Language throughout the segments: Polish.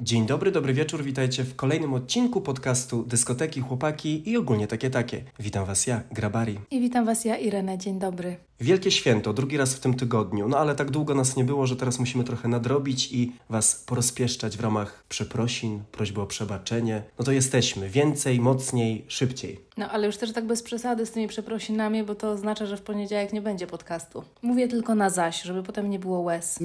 Dzień dobry, dobry wieczór, witajcie w kolejnym odcinku podcastu Dyskoteki, Chłopaki i ogólnie takie takie. Witam Was ja, Grabari. I witam Was ja, Irene, dzień dobry. Wielkie święto, drugi raz w tym tygodniu, no ale tak długo nas nie było, że teraz musimy trochę nadrobić i Was porozpieszczać w ramach przeprosin, prośby o przebaczenie. No to jesteśmy, więcej, mocniej, szybciej. No ale już też tak bez przesady z tymi przeprosinami, bo to oznacza, że w poniedziałek nie będzie podcastu. Mówię tylko na zaś, żeby potem nie było łez.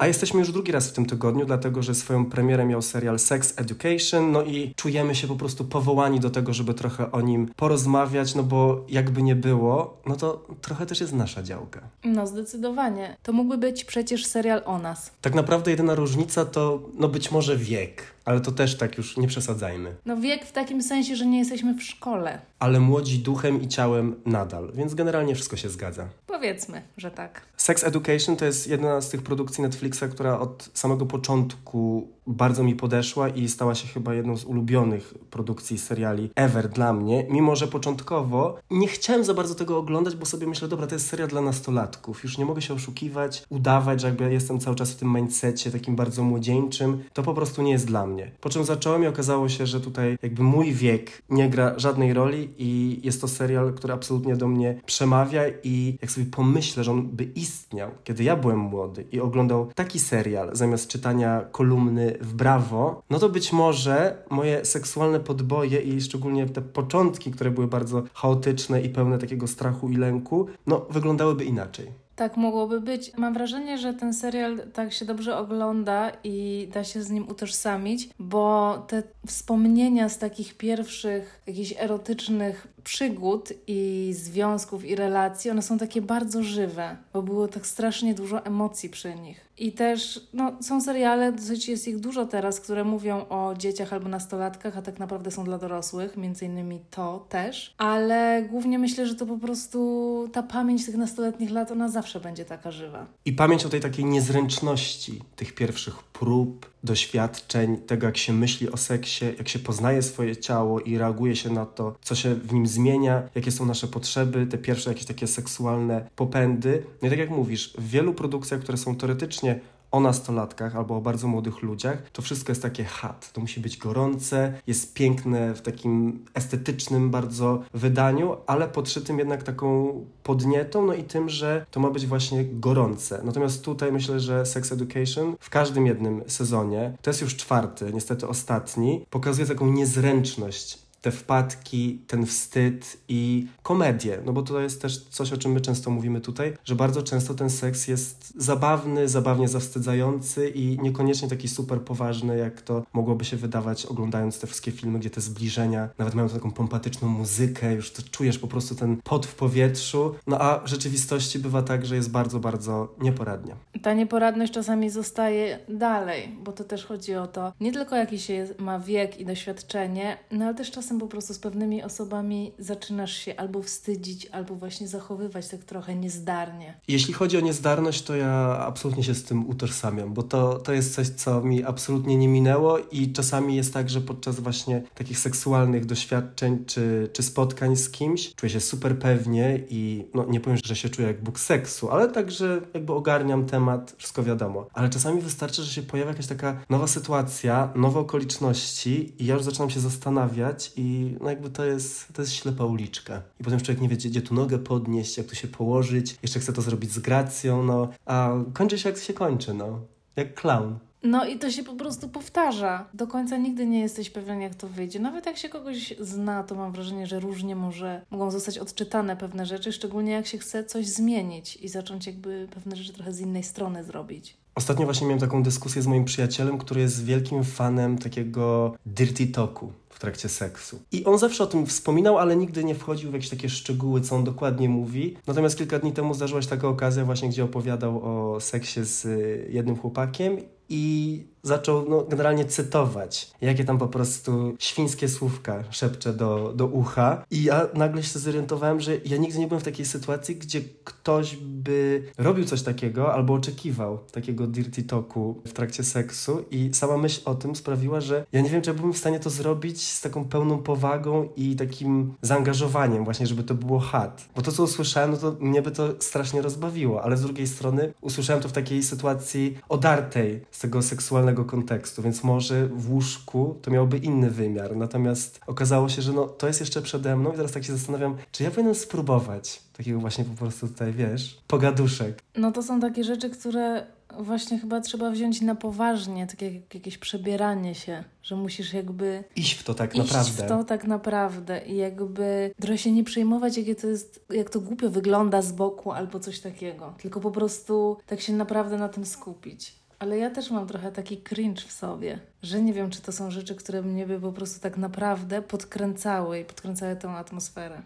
A jesteśmy już drugi raz w tym tygodniu, dlatego że swoją premierę miał serial Sex Education, no i czujemy się po prostu powołani do tego, żeby trochę o nim porozmawiać, no bo jakby nie było, no to trochę też jest nasza działka. No zdecydowanie. To mógłby być przecież serial o nas. Tak naprawdę jedyna różnica to, no być może wiek, ale to też tak już nie przesadzajmy. No wiek w takim sensie, że nie jesteśmy w szkole. Ale młodzi duchem i ciałem nadal, więc generalnie wszystko się zgadza. Powiedzmy, że tak. Sex Education to jest jedna z tych produkcji Netflixa, która od samego początku bardzo mi podeszła i stała się chyba jedną z ulubionych produkcji seriali ever dla mnie, mimo że początkowo nie chciałem za bardzo tego oglądać, bo sobie myślę, dobra, to jest serial dla nastolatków, już nie mogę się oszukiwać, udawać, że jakby jestem cały czas w tym mindsetie takim bardzo młodzieńczym, to po prostu nie jest dla mnie. Po czym zacząłem i okazało się, że tutaj jakby mój wiek nie gra żadnej roli i jest to serial, który absolutnie do mnie przemawia i jak sobie pomyślę, że on by istniał, kiedy ja byłem młody i oglądał taki serial zamiast czytania kolumny w Brawo, no to być może moje seksualne podboje i szczególnie te początki, które były bardzo chaotyczne i pełne takiego strachu i lęku, no wyglądałyby inaczej. Tak mogłoby być. Mam wrażenie, że ten serial tak się dobrze ogląda i da się z nim utożsamić, bo te wspomnienia z takich pierwszych jakichś erotycznych przygód i związków i relacji, one są takie bardzo żywe, bo było tak strasznie dużo emocji przy nich. I też no, są seriale, dosyć jest ich dużo teraz, które mówią o dzieciach albo nastolatkach, a tak naprawdę są dla dorosłych, między innymi to też, ale głównie myślę, że to po prostu ta pamięć tych nastoletnich lat, ona zawsze będzie taka żywa. I pamięć o tej takiej niezręczności tych pierwszych prób, doświadczeń, tego jak się myśli o seksie, jak się poznaje swoje ciało i reaguje się na to, co się w nim zmienia, jakie są nasze potrzeby, te pierwsze jakieś takie seksualne popędy. No i tak jak mówisz, w wielu produkcjach, które są teoretycznie o nastolatkach albo o bardzo młodych ludziach, to wszystko jest takie hat. To musi być gorące, jest piękne w takim estetycznym bardzo wydaniu, ale podszytym jednak taką podnietą, no i tym, że to ma być właśnie gorące. Natomiast tutaj myślę, że Sex Education w każdym jednym sezonie, to jest już czwarty, niestety ostatni, pokazuje taką niezręczność te wpadki, ten wstyd i komedię, no bo to jest też coś, o czym my często mówimy tutaj, że bardzo często ten seks jest zabawny, zabawnie zawstydzający i niekoniecznie taki super poważny, jak to mogłoby się wydawać oglądając te wszystkie filmy, gdzie te zbliżenia nawet mają taką pompatyczną muzykę, już to czujesz po prostu ten pot w powietrzu, no a w rzeczywistości bywa tak, że jest bardzo, bardzo nieporadnie. Ta nieporadność czasami zostaje dalej, bo to też chodzi o to, nie tylko jaki się ma wiek i doświadczenie, no ale też czasem czasem po prostu z pewnymi osobami zaczynasz się albo wstydzić, albo właśnie zachowywać tak trochę niezdarnie. Jeśli chodzi o niezdarność, to ja absolutnie się z tym utożsamiam, bo to, to jest coś, co mi absolutnie nie minęło i czasami jest tak, że podczas właśnie takich seksualnych doświadczeń czy, czy spotkań z kimś czuję się super pewnie i no nie powiem, że się czuję jak Bóg seksu, ale także jakby ogarniam temat, wszystko wiadomo. Ale czasami wystarczy, że się pojawia jakaś taka nowa sytuacja, nowe okoliczności i ja już zaczynam się zastanawiać i no jakby to jest, to jest ślepa uliczka. I potem człowiek nie wie, gdzie, tu nogę podnieść, jak tu się położyć, jeszcze chce to zrobić z gracją, no, a kończy się jak się kończy, no. Jak clown. No i to się po prostu powtarza. Do końca nigdy nie jesteś pewien, jak to wyjdzie. Nawet jak się kogoś zna, to mam wrażenie, że różnie może, mogą zostać odczytane pewne rzeczy, szczególnie jak się chce coś zmienić i zacząć jakby pewne rzeczy trochę z innej strony zrobić. Ostatnio właśnie miałem taką dyskusję z moim przyjacielem, który jest wielkim fanem takiego dirty talku w trakcie seksu. I on zawsze o tym wspominał, ale nigdy nie wchodził w jakieś takie szczegóły, co on dokładnie mówi. Natomiast kilka dni temu zdarzyła się taka okazja właśnie, gdzie opowiadał o seksie z jednym chłopakiem i zaczął no, generalnie cytować, jakie tam po prostu świńskie słówka szepcze do, do ucha. I ja nagle się zorientowałem, że ja nigdy nie byłem w takiej sytuacji, gdzie ktoś by robił coś takiego albo oczekiwał takiego dirty talku w trakcie seksu i sama myśl o tym sprawiła, że ja nie wiem, czy byłbym w stanie to zrobić z taką pełną powagą i takim zaangażowaniem właśnie, żeby to było hat. Bo to, co usłyszałem, no to mnie by to strasznie rozbawiło, ale z drugiej strony usłyszałem to w takiej sytuacji odartej tego seksualnego kontekstu, więc może w łóżku to miałoby inny wymiar. Natomiast okazało się, że no, to jest jeszcze przede mną i teraz tak się zastanawiam, czy ja powinienem spróbować takiego właśnie po prostu tutaj, wiesz, pogaduszek. No to są takie rzeczy, które właśnie chyba trzeba wziąć na poważnie, takie jak jakieś przebieranie się, że musisz jakby... Iść w to tak iść naprawdę. w to tak naprawdę i jakby trochę się nie przejmować, jakie to jest, jak to głupio wygląda z boku albo coś takiego, tylko po prostu tak się naprawdę na tym skupić. Ale ja też mam trochę taki cringe w sobie, że nie wiem, czy to są rzeczy, które mnie by po prostu tak naprawdę podkręcały i podkręcały tą atmosferę.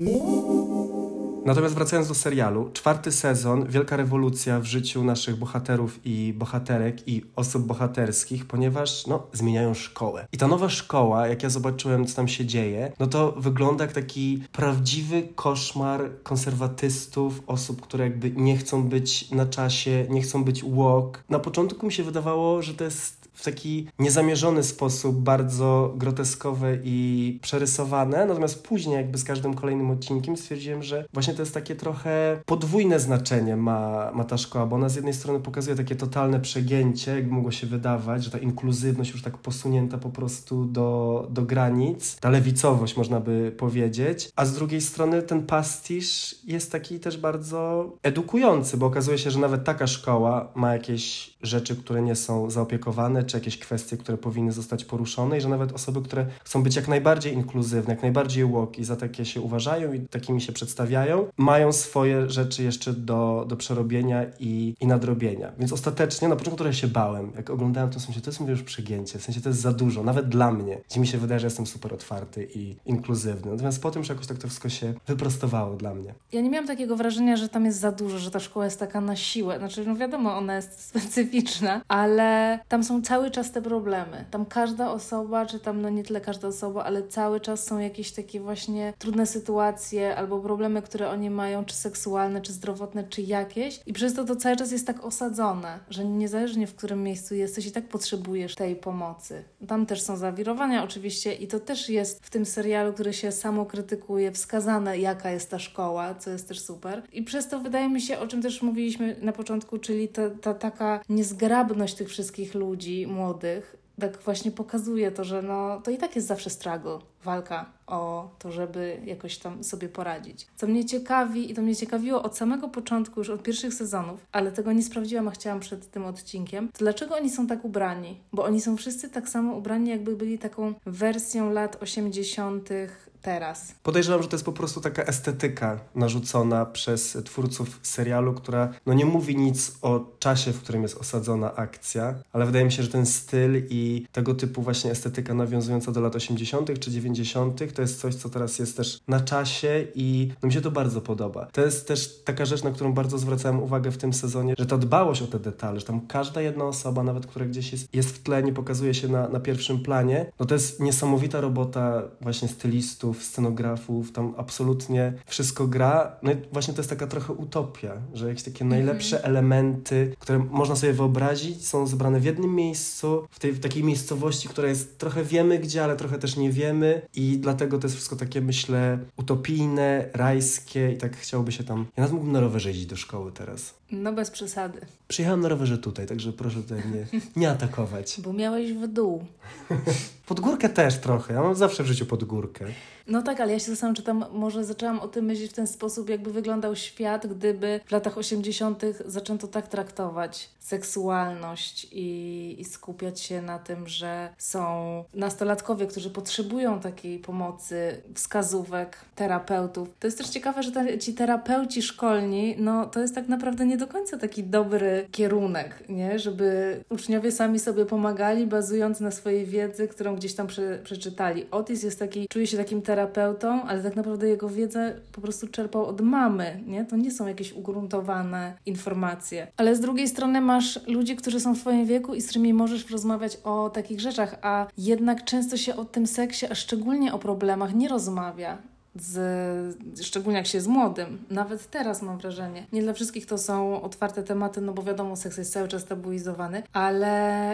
Natomiast wracając do serialu, czwarty sezon, wielka rewolucja w życiu naszych bohaterów i bohaterek i osób bohaterskich, ponieważ no, zmieniają szkołę. I ta nowa szkoła, jak ja zobaczyłem, co tam się dzieje, no to wygląda jak taki prawdziwy koszmar konserwatystów, osób, które jakby nie chcą być na czasie, nie chcą być walk. Na początku mi się wydawało, że to jest w taki niezamierzony sposób, bardzo groteskowe i przerysowane. Natomiast później, jakby z każdym kolejnym odcinkiem, stwierdziłem, że właśnie to jest takie trochę podwójne znaczenie ma, ma ta szkoła, bo ona z jednej strony pokazuje takie totalne przegięcie, jakby mogło się wydawać, że ta inkluzywność już tak posunięta po prostu do, do granic, ta lewicowość można by powiedzieć, a z drugiej strony ten pastisz jest taki też bardzo edukujący, bo okazuje się, że nawet taka szkoła ma jakieś rzeczy, które nie są zaopiekowane, czy jakieś kwestie, które powinny zostać poruszone i że nawet osoby, które chcą być jak najbardziej inkluzywne, jak najbardziej walk i za takie się uważają i takimi się przedstawiają, mają swoje rzeczy jeszcze do, do przerobienia i, i nadrobienia. Więc ostatecznie, na początku trochę się bałem, jak oglądałem to, w sensie, to jest już przegięcie, w sensie to jest za dużo, nawet dla mnie, gdzie mi się wydaje, że jestem super otwarty i inkluzywny. Natomiast po tym, że jakoś tak to wszystko się wyprostowało dla mnie. Ja nie miałam takiego wrażenia, że tam jest za dużo, że ta szkoła jest taka na siłę. Znaczy, no wiadomo, ona jest specyficzna, ale tam są cały czas te problemy. Tam każda osoba, czy tam no nie tyle każda osoba, ale cały czas są jakieś takie właśnie trudne sytuacje albo problemy, które oni mają, czy seksualne, czy zdrowotne, czy jakieś. I przez to to cały czas jest tak osadzone, że niezależnie w którym miejscu jesteś i tak potrzebujesz tej pomocy. Tam też są zawirowania oczywiście i to też jest w tym serialu, który się samo krytykuje, wskazane jaka jest ta szkoła, co jest też super. I przez to wydaje mi się, o czym też mówiliśmy na początku, czyli ta, ta taka niezgrabność tych wszystkich ludzi, młodych, tak właśnie pokazuje to, że no, to i tak jest zawsze struggle, walka o to, żeby jakoś tam sobie poradzić. Co mnie ciekawi i to mnie ciekawiło od samego początku, już od pierwszych sezonów, ale tego nie sprawdziłam, a chciałam przed tym odcinkiem, to dlaczego oni są tak ubrani? Bo oni są wszyscy tak samo ubrani, jakby byli taką wersją lat 80 teraz. Podejrzewam, że to jest po prostu taka estetyka narzucona przez twórców serialu, która no nie mówi nic o czasie, w którym jest osadzona akcja, ale wydaje mi się, że ten styl i tego typu właśnie estetyka nawiązująca do lat 80. czy 90. to jest coś, co teraz jest też na czasie i no mi się to bardzo podoba. To jest też taka rzecz, na którą bardzo zwracałem uwagę w tym sezonie, że ta dbałość o te detale, że tam każda jedna osoba, nawet która gdzieś jest, jest w tle, nie pokazuje się na, na pierwszym planie, no to jest niesamowita robota właśnie stylistów, scenografów, tam absolutnie wszystko gra. No i właśnie to jest taka trochę utopia, że jakieś takie najlepsze mm -hmm. elementy, które można sobie wyobrazić, są zebrane w jednym miejscu, w, tej, w takiej miejscowości, która jest trochę wiemy gdzie, ale trochę też nie wiemy i dlatego to jest wszystko takie, myślę, utopijne, rajskie i tak chciałoby się tam... Ja nawet mógłbym na rowerze jeździć do szkoły teraz. No bez przesady. Przyjechałem na rowerze tutaj, także proszę tutaj nie, nie atakować. Bo miałeś w dół. Pod górkę też trochę. Ja mam zawsze w życiu pod górkę. No tak, ale ja się zastanawiam, czy tam może zaczęłam o tym myśleć w ten sposób, jakby wyglądał świat, gdyby w latach 80. zaczęto tak traktować seksualność i, i skupiać się na tym, że są nastolatkowie, którzy potrzebują takiej pomocy, wskazówek, terapeutów. To jest też ciekawe, że ci terapeuci szkolni, no to jest tak naprawdę nie do końca taki dobry kierunek, nie? Żeby uczniowie sami sobie pomagali, bazując na swojej wiedzy, którą gdzieś tam prze, przeczytali. Otis jest taki, czuje się takim terapeutą, ale tak naprawdę jego wiedzę po prostu czerpał od mamy, nie? To nie są jakieś ugruntowane informacje. Ale z drugiej strony masz ludzi, którzy są w twoim wieku i z którymi możesz rozmawiać o takich rzeczach, a jednak często się o tym seksie, a szczególnie o problemach nie rozmawia z, szczególnie jak się jest młodym. Nawet teraz mam wrażenie. Nie dla wszystkich to są otwarte tematy, no bo wiadomo, seks jest cały czas tabuizowany, ale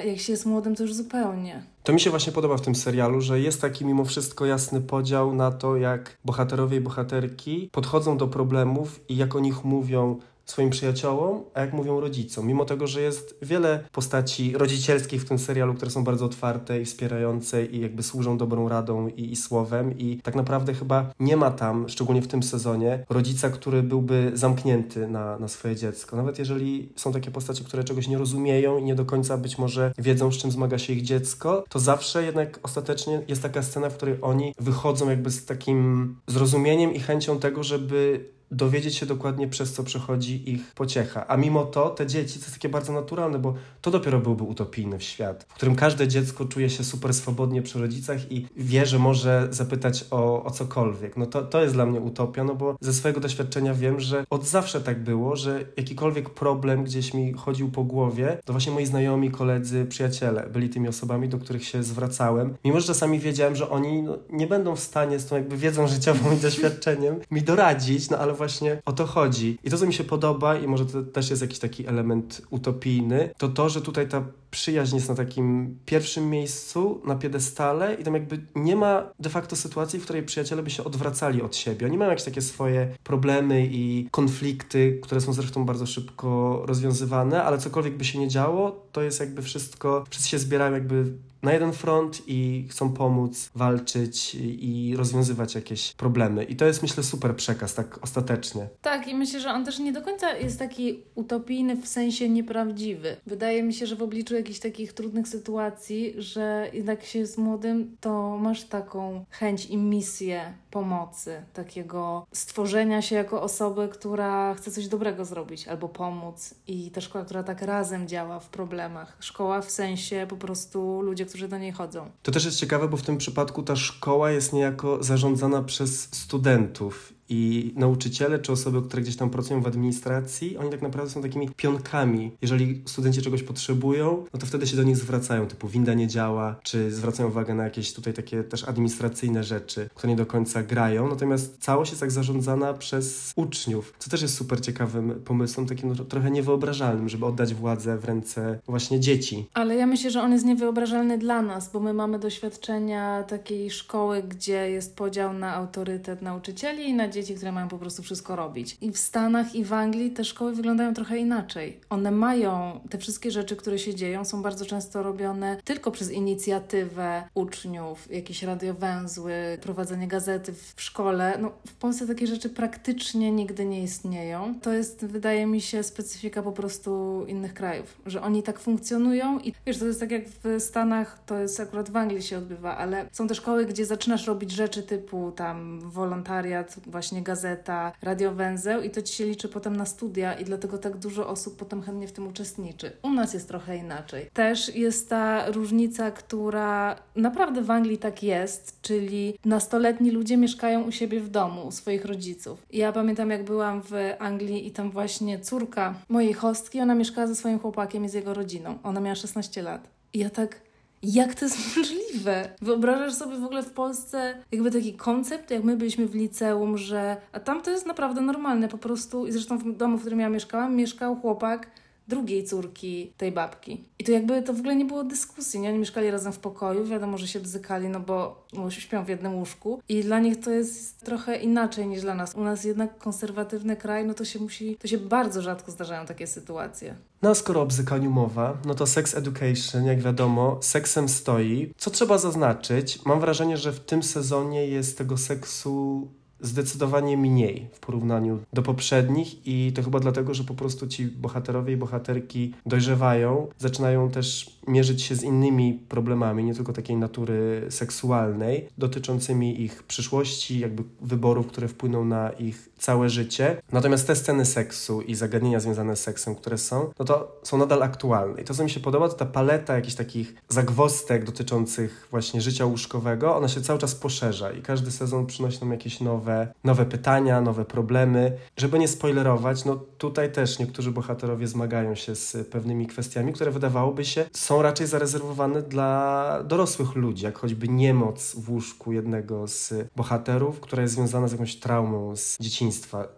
jak się jest młodym, to już zupełnie. To mi się właśnie podoba w tym serialu, że jest taki mimo wszystko jasny podział na to, jak bohaterowie i bohaterki podchodzą do problemów i jak o nich mówią swoim przyjaciołom, a jak mówią rodzicom. Mimo tego, że jest wiele postaci rodzicielskich w tym serialu, które są bardzo otwarte i wspierające i jakby służą dobrą radą i, i słowem i tak naprawdę chyba nie ma tam, szczególnie w tym sezonie, rodzica, który byłby zamknięty na, na swoje dziecko. Nawet jeżeli są takie postacie, które czegoś nie rozumieją i nie do końca być może wiedzą, z czym zmaga się ich dziecko, to zawsze jednak ostatecznie jest taka scena, w której oni wychodzą jakby z takim zrozumieniem i chęcią tego, żeby dowiedzieć się dokładnie, przez co przechodzi ich pociecha. A mimo to te dzieci, to jest takie bardzo naturalne, bo to dopiero byłby utopijny świat, w którym każde dziecko czuje się super swobodnie przy rodzicach i wie, że może zapytać o, o cokolwiek. No to, to jest dla mnie utopia, no bo ze swojego doświadczenia wiem, że od zawsze tak było, że jakikolwiek problem gdzieś mi chodził po głowie, to właśnie moi znajomi, koledzy, przyjaciele byli tymi osobami, do których się zwracałem. Mimo, że czasami wiedziałem, że oni no, nie będą w stanie z tą jakby wiedzą życiową i doświadczeniem mi doradzić, no ale właśnie o to chodzi. I to, co mi się podoba, i może to też jest jakiś taki element utopijny, to to, że tutaj ta przyjaźń jest na takim pierwszym miejscu, na piedestale i tam jakby nie ma de facto sytuacji, w której przyjaciele by się odwracali od siebie. Oni mają jakieś takie swoje problemy i konflikty, które są zresztą bardzo szybko rozwiązywane, ale cokolwiek by się nie działo, to jest jakby wszystko, wszyscy się zbierają jakby na jeden front i chcą pomóc, walczyć i rozwiązywać jakieś problemy. I to jest, myślę, super przekaz, tak ostatecznie. Tak, i myślę, że on też nie do końca jest taki utopijny w sensie nieprawdziwy. Wydaje mi się, że w obliczu jakichś takich trudnych sytuacji, że jednak się jest młodym, to masz taką chęć i misję pomocy, takiego stworzenia się jako osoby, która chce coś dobrego zrobić albo pomóc. I ta szkoła, która tak razem działa w problemach. Szkoła w sensie po prostu ludzie, którzy do niej chodzą. To też jest ciekawe, bo w tym przypadku ta szkoła jest niejako zarządzana przez studentów i nauczyciele czy osoby, które gdzieś tam pracują w administracji, oni tak naprawdę są takimi pionkami. Jeżeli studenci czegoś potrzebują, no to wtedy się do nich zwracają, typu winda nie działa, czy zwracają uwagę na jakieś tutaj takie też administracyjne rzeczy, które nie do końca grają. Natomiast całość jest tak zarządzana przez uczniów, co też jest super ciekawym pomysłem, takim no, trochę niewyobrażalnym, żeby oddać władzę w ręce właśnie dzieci. Ale ja myślę, że on jest niewyobrażalny dla nas, bo my mamy doświadczenia takiej szkoły, gdzie jest podział na autorytet nauczycieli i na dzieci dzieci, które mają po prostu wszystko robić. I w Stanach i w Anglii te szkoły wyglądają trochę inaczej. One mają te wszystkie rzeczy, które się dzieją, są bardzo często robione tylko przez inicjatywę uczniów, jakieś radiowęzły, prowadzenie gazety w szkole. No, w Polsce takie rzeczy praktycznie nigdy nie istnieją. To jest, wydaje mi się, specyfika po prostu innych krajów, że oni tak funkcjonują i wiesz, to jest tak jak w Stanach, to jest akurat w Anglii się odbywa, ale są te szkoły, gdzie zaczynasz robić rzeczy typu tam wolontariat, właśnie właśnie gazeta, radiowęzeł i to ci się liczy potem na studia i dlatego tak dużo osób potem chętnie w tym uczestniczy. U nas jest trochę inaczej. Też jest ta różnica, która naprawdę w Anglii tak jest, czyli nastoletni ludzie mieszkają u siebie w domu, u swoich rodziców. Ja pamiętam jak byłam w Anglii i tam właśnie córka mojej hostki, ona mieszkała ze swoim chłopakiem i z jego rodziną. Ona miała 16 lat. I ja tak jak to jest możliwe? Wyobrażasz sobie w ogóle w Polsce jakby taki koncept, jak my byliśmy w liceum, że. A tam to jest naprawdę normalne po prostu. I zresztą w domu, w którym ja mieszkałam, mieszkał chłopak drugiej córki tej babki. I to jakby to w ogóle nie było dyskusji, nie? Oni mieszkali razem w pokoju, wiadomo, że się bzykali, no bo, bo śpią w jednym łóżku i dla nich to jest trochę inaczej niż dla nas. U nas jednak konserwatywny kraj, no to się musi, to się bardzo rzadko zdarzają takie sytuacje. No a skoro o bzykaniu mowa, no to sex education, jak wiadomo, seksem stoi. Co trzeba zaznaczyć? Mam wrażenie, że w tym sezonie jest tego seksu zdecydowanie mniej w porównaniu do poprzednich i to chyba dlatego, że po prostu ci bohaterowie i bohaterki dojrzewają, zaczynają też mierzyć się z innymi problemami, nie tylko takiej natury seksualnej, dotyczącymi ich przyszłości, jakby wyborów, które wpłyną na ich całe życie. Natomiast te sceny seksu i zagadnienia związane z seksem, które są, no to są nadal aktualne. I to, co mi się podoba, to ta paleta jakichś takich zagwostek dotyczących właśnie życia łóżkowego, ona się cały czas poszerza i każdy sezon przynosi nam jakieś nowe, nowe pytania, nowe problemy. Żeby nie spoilerować, no tutaj też niektórzy bohaterowie zmagają się z pewnymi kwestiami, które wydawałoby się są raczej zarezerwowane dla dorosłych ludzi, jak choćby niemoc w łóżku jednego z bohaterów, która jest związana z jakąś traumą z dzieciństwa,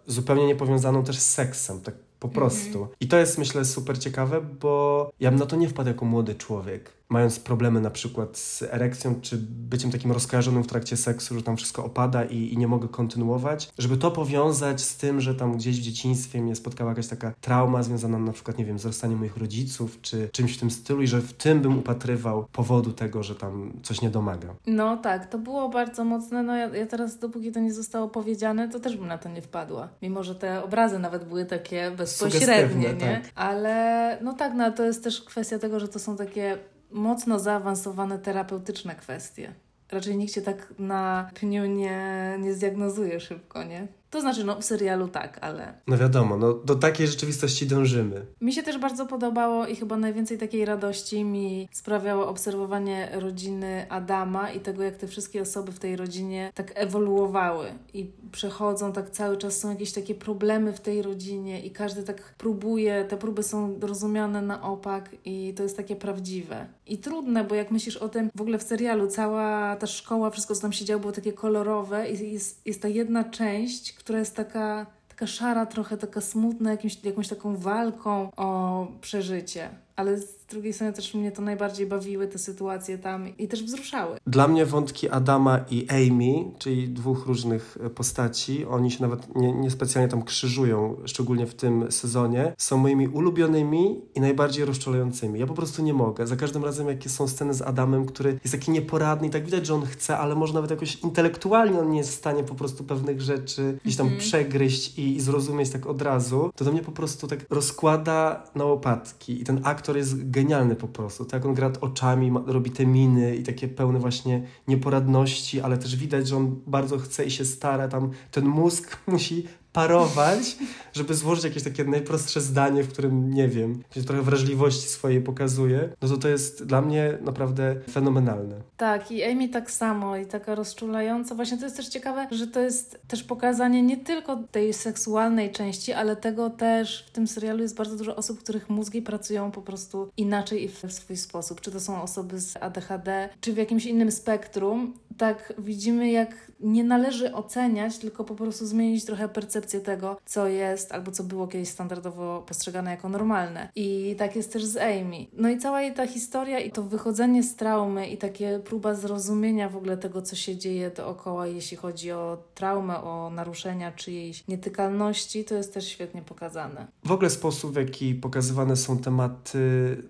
zupełnie niepowiązaną też z seksem, tak po prostu. Mm -hmm. I to jest myślę super ciekawe, bo ja bym na to nie wpadł jako młody człowiek. Mając problemy na przykład z erekcją, czy byciem takim rozkojarzonym w trakcie seksu, że tam wszystko opada i, i nie mogę kontynuować, żeby to powiązać z tym, że tam gdzieś w dzieciństwie mnie spotkała jakaś taka trauma związana na przykład, nie wiem, z rozstaniem moich rodziców, czy czymś w tym stylu i że w tym bym upatrywał powodu tego, że tam coś nie domaga. No tak, to było bardzo mocne. No ja, ja teraz, dopóki to nie zostało powiedziane, to też bym na to nie wpadła. Mimo, że te obrazy nawet były takie bezpośrednie, nie? Tak. Ale no tak, no to jest też kwestia tego, że to są takie mocno zaawansowane terapeutyczne kwestie. Raczej nikt cię tak na pniu nie, nie zdiagnozuje szybko, nie? To znaczy, no w serialu tak, ale. No wiadomo, no do takiej rzeczywistości dążymy. Mi się też bardzo podobało i chyba najwięcej takiej radości mi sprawiało obserwowanie rodziny Adama i tego, jak te wszystkie osoby w tej rodzinie tak ewoluowały i przechodzą, tak cały czas są jakieś takie problemy w tej rodzinie i każdy tak próbuje, te próby są rozumiane na opak i to jest takie prawdziwe. I trudne, bo jak myślisz o tym, w ogóle w serialu cała ta szkoła, wszystko co tam się działo było takie kolorowe i jest, jest ta jedna część, która jest taka, taka szara, trochę taka smutna, jakimś, jakąś taką walką o przeżycie ale z drugiej strony też mnie to najbardziej bawiły te sytuacje tam i też wzruszały. Dla mnie wątki Adama i Amy, czyli dwóch różnych e, postaci, oni się nawet nie, niespecjalnie tam krzyżują, szczególnie w tym sezonie, są moimi ulubionymi i najbardziej rozczulającymi. Ja po prostu nie mogę. Za każdym razem, jakie są sceny z Adamem, który jest taki nieporadny i tak widać, że on chce, ale może nawet jakoś intelektualnie on nie jest w stanie po prostu pewnych rzeczy gdzieś tam mm -hmm. przegryźć i, i zrozumieć tak od razu, to do mnie po prostu tak rozkłada na łopatki i ten aktor aktor jest genialny po prostu. Tak, on gra oczami, ma, robi te miny i takie pełne właśnie nieporadności, ale też widać, że on bardzo chce i się stara. Tam ten mózg musi parować, żeby złożyć jakieś takie najprostsze zdanie, w którym, nie wiem, trochę wrażliwości swojej pokazuje, no to to jest dla mnie naprawdę fenomenalne. Tak, i Amy tak samo i taka rozczulająca. Właśnie to jest też ciekawe, że to jest też pokazanie nie tylko tej seksualnej części, ale tego też w tym serialu jest bardzo dużo osób, których mózgi pracują po prostu inaczej i w swój sposób. Czy to są osoby z ADHD, czy w jakimś innym spektrum. Tak widzimy, jak nie należy oceniać, tylko po prostu zmienić trochę percepcję tego, co jest albo co było kiedyś standardowo postrzegane jako normalne. I tak jest też z Amy. No i cała jej ta historia i to wychodzenie z traumy i takie próba zrozumienia w ogóle tego, co się dzieje dookoła, jeśli chodzi o traumę, o naruszenia czyjejś nietykalności, to jest też świetnie pokazane. W ogóle sposób, w jaki pokazywane są tematy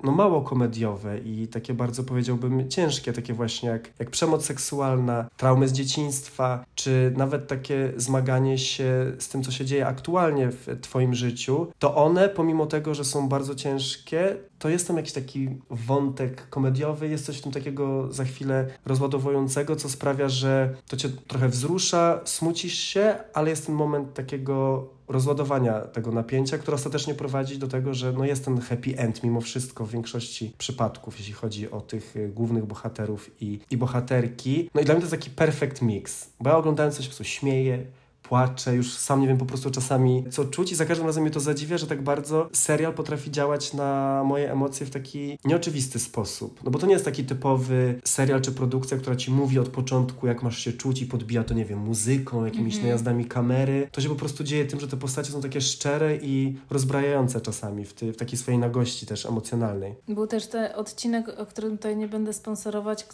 no mało komediowe i takie bardzo powiedziałbym ciężkie, takie właśnie jak, jak przemoc seksualna, traumy z dzieciństwa, czy nawet takie zmaganie się z tym, co się dzieje aktualnie w Twoim życiu, to one, pomimo tego, że są bardzo ciężkie, to jest tam jakiś taki wątek komediowy, jest coś w tym takiego za chwilę rozładowującego, co sprawia, że to cię trochę wzrusza, smucisz się, ale jest ten moment takiego rozładowania tego napięcia, które ostatecznie prowadzi do tego, że no jest ten happy end mimo wszystko w większości przypadków, jeśli chodzi o tych y, głównych bohaterów i, i bohaterki. No i dla mnie to jest taki perfect mix, bo ja oglądając coś po prostu śmieję, płaczę, już sam nie wiem po prostu czasami co czuć i za każdym razem mnie to zadziwia, że tak bardzo serial potrafi działać na moje emocje w taki nieoczywisty sposób. No bo to nie jest taki typowy serial czy produkcja, która ci mówi od początku, jak masz się czuć i podbija to, nie wiem, muzyką, jakimiś mm -hmm. najazdami kamery. To się po prostu dzieje tym, że te postacie są takie szczere i rozbrajające czasami w, ty, w takiej swojej nagości też emocjonalnej. Był też ten odcinek, o którym tutaj nie będę sponsorować.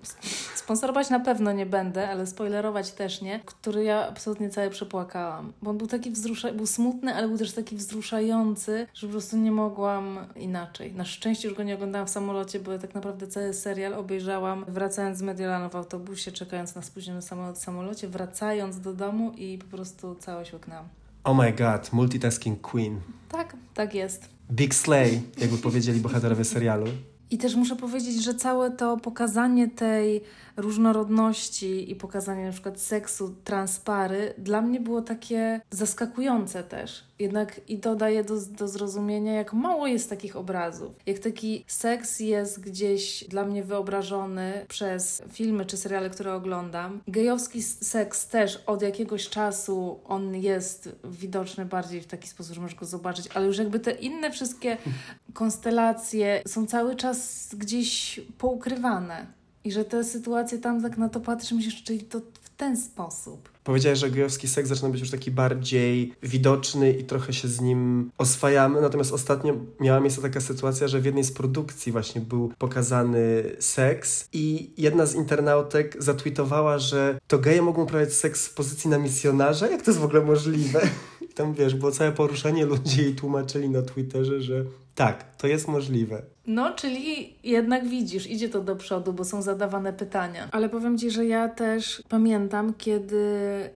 Sponsorować na pewno nie będę, ale spoilerować też nie, który ja absolutnie cały przepłakałam. Bo on był taki wzruszający, był smutny, ale był też taki wzruszający, że po prostu nie mogłam inaczej. Na szczęście już go nie oglądałam w samolocie, bo tak naprawdę cały serial obejrzałam wracając z Mediolanu w autobusie, czekając na spóźniony samolot w samolocie, wracając do domu i po prostu całość łyknęłam. Oh my god, multitasking queen. Tak, tak jest. Big Slay, jakby powiedzieli bohaterowie serialu. I też muszę powiedzieć, że całe to pokazanie tej różnorodności i pokazanie na przykład seksu transpary dla mnie było takie zaskakujące też. Jednak i to daje do, do zrozumienia, jak mało jest takich obrazów. Jak taki seks jest gdzieś dla mnie wyobrażony przez filmy czy seriale, które oglądam. Gejowski seks też od jakiegoś czasu on jest widoczny bardziej w taki sposób, że możesz go zobaczyć, ale już jakby te inne wszystkie konstelacje są cały czas gdzieś poukrywane. I że te sytuacje tam tak na to patrzysz, myślisz, czyli to w ten sposób. Powiedziałeś, że gejowski seks zaczyna być już taki bardziej widoczny i trochę się z nim oswajamy. Natomiast ostatnio miała miejsce taka sytuacja, że w jednej z produkcji właśnie był pokazany seks i jedna z internautek zatweetowała, że to geje mogą uprawiać seks w pozycji na misjonarza? Jak to jest w ogóle możliwe? I tam wiesz, było całe poruszenie ludzi i tłumaczyli na Twitterze, że tak, to jest możliwe. No, czyli jednak widzisz, idzie to do przodu, bo są zadawane pytania. Ale powiem Ci, że ja też pamiętam, kiedy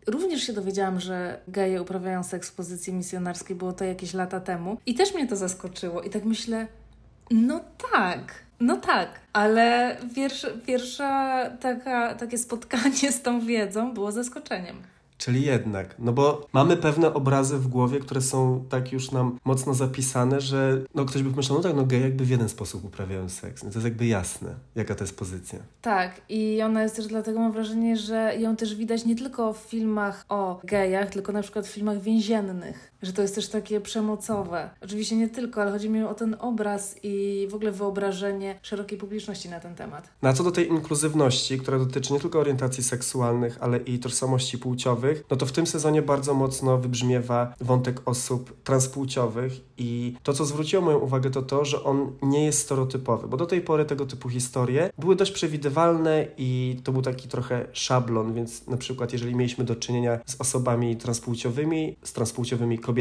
również się dowiedziałam, że geje uprawiają seks w pozycji misjonarskiej, było to jakieś lata temu i też mnie to zaskoczyło i tak myślę, no tak, no tak, ale pierwsze, taka, takie spotkanie z tą wiedzą było zaskoczeniem. Czyli jednak, no bo mamy pewne obrazy w głowie, które są tak już nam mocno zapisane, że no ktoś by pomyślał, no tak, no gej jakby w jeden sposób uprawiają seks. No to jest jakby jasne, jaka to jest pozycja. Tak, i ona jest też dlatego, mam wrażenie, że ją też widać nie tylko w filmach o gejach, tylko na przykład w filmach więziennych, że to jest też takie przemocowe. Oczywiście nie tylko, ale chodzi mi o ten obraz i w ogóle wyobrażenie szerokiej publiczności na ten temat. Na co do tej inkluzywności, która dotyczy nie tylko orientacji seksualnych, ale i tożsamości płciowych, no to w tym sezonie bardzo mocno wybrzmiewa wątek osób transpłciowych i to, co zwróciło moją uwagę, to to, że on nie jest stereotypowy, bo do tej pory tego typu historie były dość przewidywalne i to był taki trochę szablon, więc na przykład jeżeli mieliśmy do czynienia z osobami transpłciowymi, z transpłciowymi kobietami,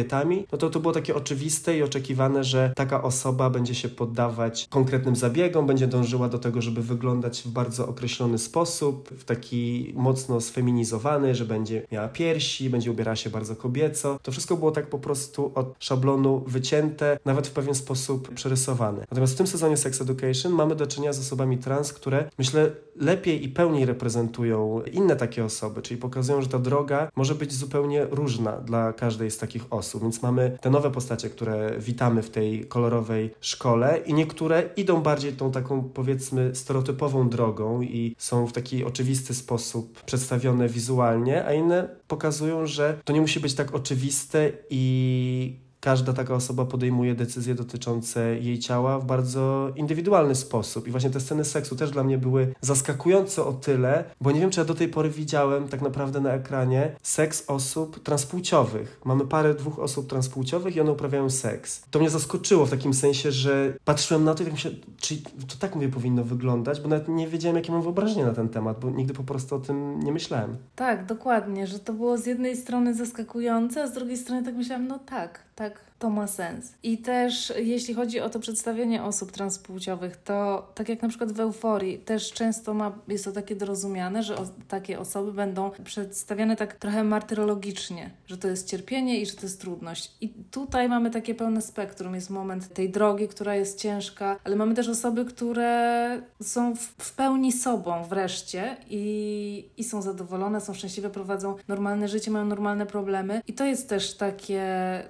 no to to było takie oczywiste i oczekiwane, że taka osoba będzie się poddawać konkretnym zabiegom, będzie dążyła do tego, żeby wyglądać w bardzo określony sposób, w taki mocno sfeminizowany, że będzie miała piersi, będzie ubierała się bardzo kobieco. To wszystko było tak po prostu od szablonu wycięte, nawet w pewien sposób przerysowane. Natomiast w tym sezonie Sex Education mamy do czynienia z osobami trans, które myślę lepiej i pełniej reprezentują inne takie osoby, czyli pokazują, że ta droga może być zupełnie różna dla każdej z takich osób. Więc mamy te nowe postacie, które witamy w tej kolorowej szkole i niektóre idą bardziej tą taką powiedzmy stereotypową drogą i są w taki oczywisty sposób przedstawione wizualnie, a inne pokazują, że to nie musi być tak oczywiste i każda taka osoba podejmuje decyzje dotyczące jej ciała w bardzo indywidualny sposób. I właśnie te sceny seksu też dla mnie były zaskakujące o tyle, bo nie wiem, czy ja do tej pory widziałem tak naprawdę na ekranie seks osób transpłciowych. Mamy parę dwóch osób transpłciowych i one uprawiają seks. To mnie zaskoczyło w takim sensie, że patrzyłem na to i tak myślałem, czy to tak mówię powinno wyglądać, bo nawet nie wiedziałem, jakie mam wyobrażenie na ten temat, bo nigdy po prostu o tym nie myślałem. Tak, dokładnie, że to było z jednej strony zaskakujące, a z drugiej strony tak myślałam, no tak, tak, так to ma sens. I też jeśli chodzi o to przedstawienie osób transpłciowych, to tak jak na przykład w euforii, też często ma, jest to takie dorozumiane, że o, takie osoby będą przedstawiane tak trochę martyrologicznie, że to jest cierpienie i że to jest trudność. I tutaj mamy takie pełne spektrum. Jest moment tej drogi, która jest ciężka, ale mamy też osoby, które są w, w pełni sobą wreszcie i, i są zadowolone, są szczęśliwe, prowadzą normalne życie, mają normalne problemy. I to jest też takie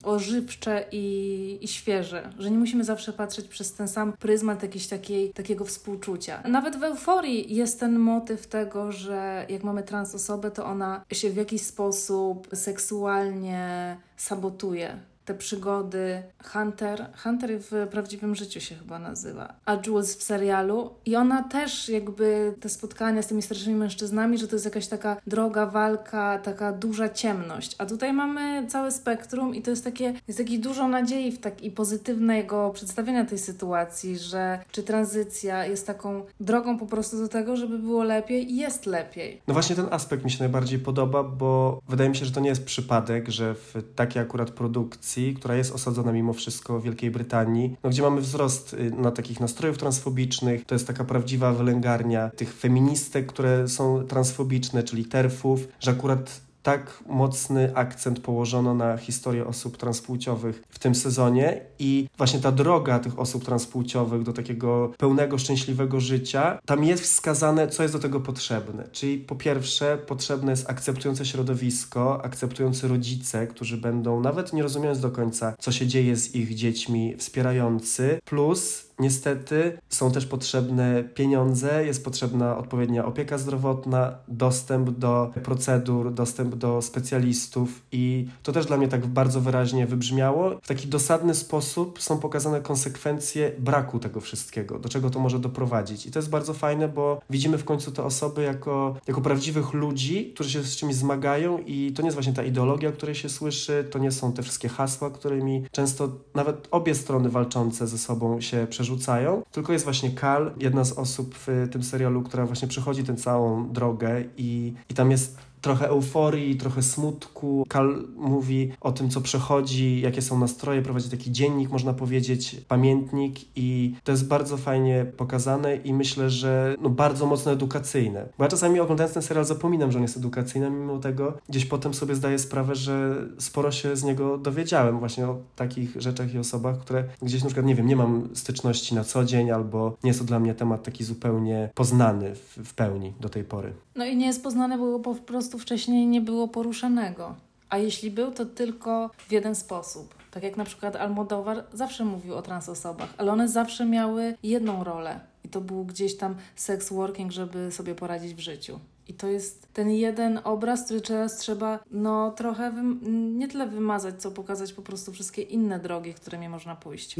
ożywcze i, i świeże, że nie musimy zawsze patrzeć przez ten sam pryzmat jakiś takiej, takiego współczucia. Nawet w euforii jest ten motyw tego, że jak mamy trans osobę, to ona się w jakiś sposób seksualnie sabotuje te przygody. Hunter, Hunter w prawdziwym życiu się chyba nazywa, a Jules w serialu. I ona też jakby te spotkania z tymi starszymi mężczyznami, że to jest jakaś taka droga walka, taka duża ciemność, a tutaj mamy całe spektrum i to jest takie, jest taki dużo nadziei w tak, i pozytywnego przedstawienia tej sytuacji, że czy tranzycja jest taką drogą po prostu do tego, żeby było lepiej? I jest lepiej. No właśnie ten aspekt mi się najbardziej podoba, bo wydaje mi się, że to nie jest przypadek, że w takiej akurat produkcji która jest osadzona mimo wszystko w Wielkiej Brytanii, no, gdzie mamy wzrost y, na takich nastrojów transfobicznych. To jest taka prawdziwa wylęgarnia tych feministek, które są transfobiczne, czyli terfów, że akurat tak mocny akcent położono na historię osób transpłciowych w tym sezonie i właśnie ta droga tych osób transpłciowych do takiego pełnego, szczęśliwego życia, tam jest wskazane, co jest do tego potrzebne. Czyli po pierwsze, potrzebne jest akceptujące środowisko, akceptujący rodzice, którzy będą, nawet nie rozumiejąc do końca, co się dzieje z ich dziećmi, wspierający, plus Niestety są też potrzebne pieniądze, jest potrzebna odpowiednia opieka zdrowotna, dostęp do procedur, dostęp do specjalistów i to też dla mnie tak bardzo wyraźnie wybrzmiało. W taki dosadny sposób są pokazane konsekwencje braku tego wszystkiego, do czego to może doprowadzić. I to jest bardzo fajne, bo widzimy w końcu te osoby jako, jako prawdziwych ludzi, którzy się z czymś zmagają i to nie jest właśnie ta ideologia, o której się słyszy, to nie są te wszystkie hasła, którymi często nawet obie strony walczące ze sobą się przerzucają, tylko jest właśnie Kal, jedna z osób w tym serialu, która właśnie przechodzi tę całą drogę i, i tam jest trochę euforii, trochę smutku. Kal mówi o tym, co przechodzi, jakie są nastroje, prowadzi taki dziennik, można powiedzieć, pamiętnik i to jest bardzo fajnie pokazane i myślę, że no, bardzo mocno edukacyjne. Bo ja czasami oglądając ten serial zapominam, że on jest edukacyjny, mimo tego gdzieś potem sobie zdaję sprawę, że sporo się z niego dowiedziałem właśnie o takich rzeczach i osobach, które gdzieś na przykład, nie wiem, nie mam styczności na co dzień albo nie jest to dla mnie temat taki zupełnie poznany w, w pełni do tej pory. No i nie jest poznany, bo po prostu prostu wcześniej nie było poruszanego. A jeśli był, to tylko w jeden sposób. Tak jak na przykład Almodowar zawsze mówił o transosobach, ale one zawsze miały jedną rolę. I to był gdzieś tam sex working, żeby sobie poradzić w życiu. I to jest ten jeden obraz, który teraz trzeba no trochę nie tyle wymazać, co pokazać po prostu wszystkie inne drogi, którymi można pójść.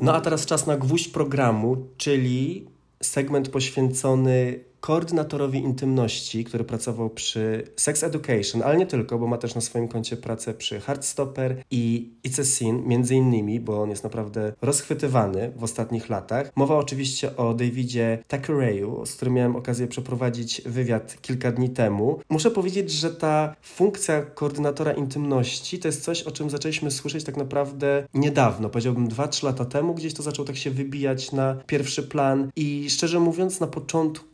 No a teraz czas na gwóźdź programu, czyli segment poświęcony koordynatorowi intymności, który pracował przy Sex Education, ale nie tylko, bo ma też na swoim koncie pracę przy Heartstopper i It's a Sin, między innymi, bo on jest naprawdę rozchwytywany w ostatnich latach. Mowa oczywiście o Davidzie Thackeray'u, z którym miałem okazję przeprowadzić wywiad kilka dni temu. Muszę powiedzieć, że ta funkcja koordynatora intymności to jest coś, o czym zaczęliśmy słyszeć tak naprawdę niedawno, powiedziałbym 2-3 lata temu, gdzieś to zaczął tak się wybijać na pierwszy plan i szczerze mówiąc na początku